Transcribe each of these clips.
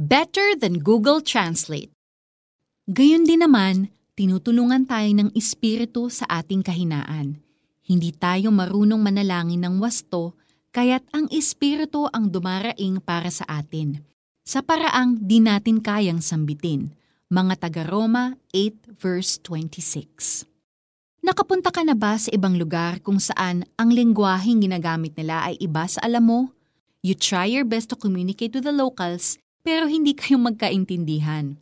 Better than Google Translate. Gayun din naman, tinutulungan tayo ng Espiritu sa ating kahinaan. Hindi tayo marunong manalangin ng wasto, kaya't ang Espiritu ang dumaraing para sa atin. Sa paraang di natin kayang sambitin. Mga taga-Roma 8 verse 26. Nakapunta ka na ba sa ibang lugar kung saan ang lengguaheng ginagamit nila ay iba sa alam mo? You try your best to communicate with the locals pero hindi kayo magkaintindihan.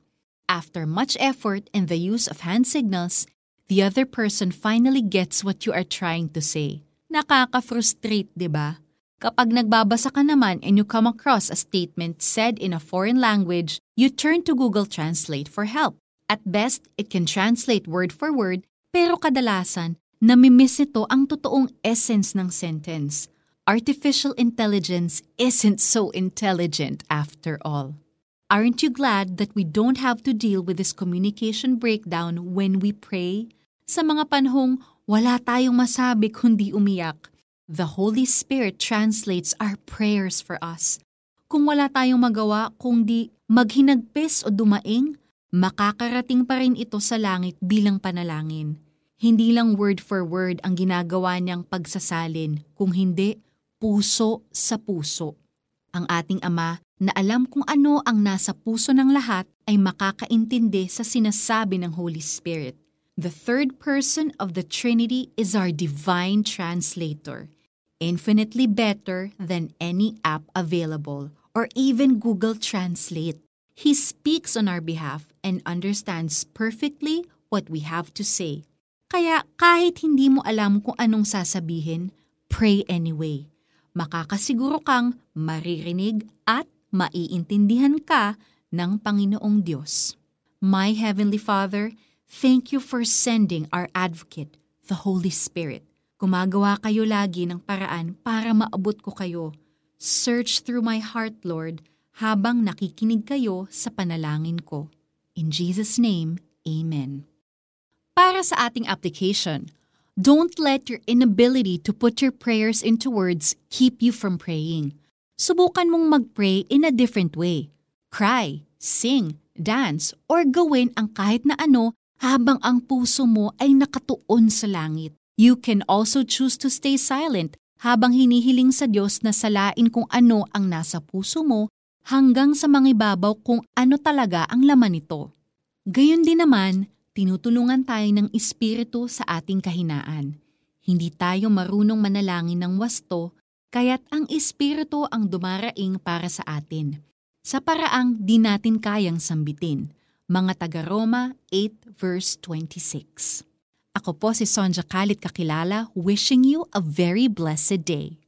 After much effort and the use of hand signals, the other person finally gets what you are trying to say. Nakaka-frustrate, di ba? Kapag nagbabasa ka naman and you come across a statement said in a foreign language, you turn to Google Translate for help. At best, it can translate word for word, pero kadalasan, namimiss ito ang totoong essence ng sentence. Artificial intelligence isn't so intelligent after all. Aren't you glad that we don't have to deal with this communication breakdown when we pray? Sa mga panhong wala tayong masabi kundi umiyak, the Holy Spirit translates our prayers for us. Kung wala tayong magawa kundi maghinagpis o dumaing, makakarating pa rin ito sa langit bilang panalangin. Hindi lang word for word ang ginagawa niyang pagsasalin, kung hindi, puso sa puso. Ang ating Ama na alam kung ano ang nasa puso ng lahat ay makakaintindi sa sinasabi ng Holy Spirit. The third person of the Trinity is our divine translator, infinitely better than any app available or even Google Translate. He speaks on our behalf and understands perfectly what we have to say. Kaya kahit hindi mo alam kung anong sasabihin, pray anyway makakasiguro kang maririnig at maiintindihan ka ng Panginoong Diyos. My Heavenly Father, thank you for sending our advocate, the Holy Spirit. Gumagawa kayo lagi ng paraan para maabot ko kayo. Search through my heart, Lord, habang nakikinig kayo sa panalangin ko. In Jesus' name, Amen. Para sa ating application, Don't let your inability to put your prayers into words keep you from praying. Subukan mong mag-pray in a different way. Cry, sing, dance, or gawin ang kahit na ano habang ang puso mo ay nakatuon sa langit. You can also choose to stay silent habang hinihiling sa Diyos na salain kung ano ang nasa puso mo hanggang sa mangibabaw kung ano talaga ang laman nito. Gayon din naman, tinutulungan tayo ng Espiritu sa ating kahinaan. Hindi tayo marunong manalangin ng wasto, kaya't ang Espiritu ang dumaraing para sa atin. Sa paraang di natin kayang sambitin. Mga taga-Roma 8 verse 26. Ako po si Sonja Kalit Kakilala wishing you a very blessed day.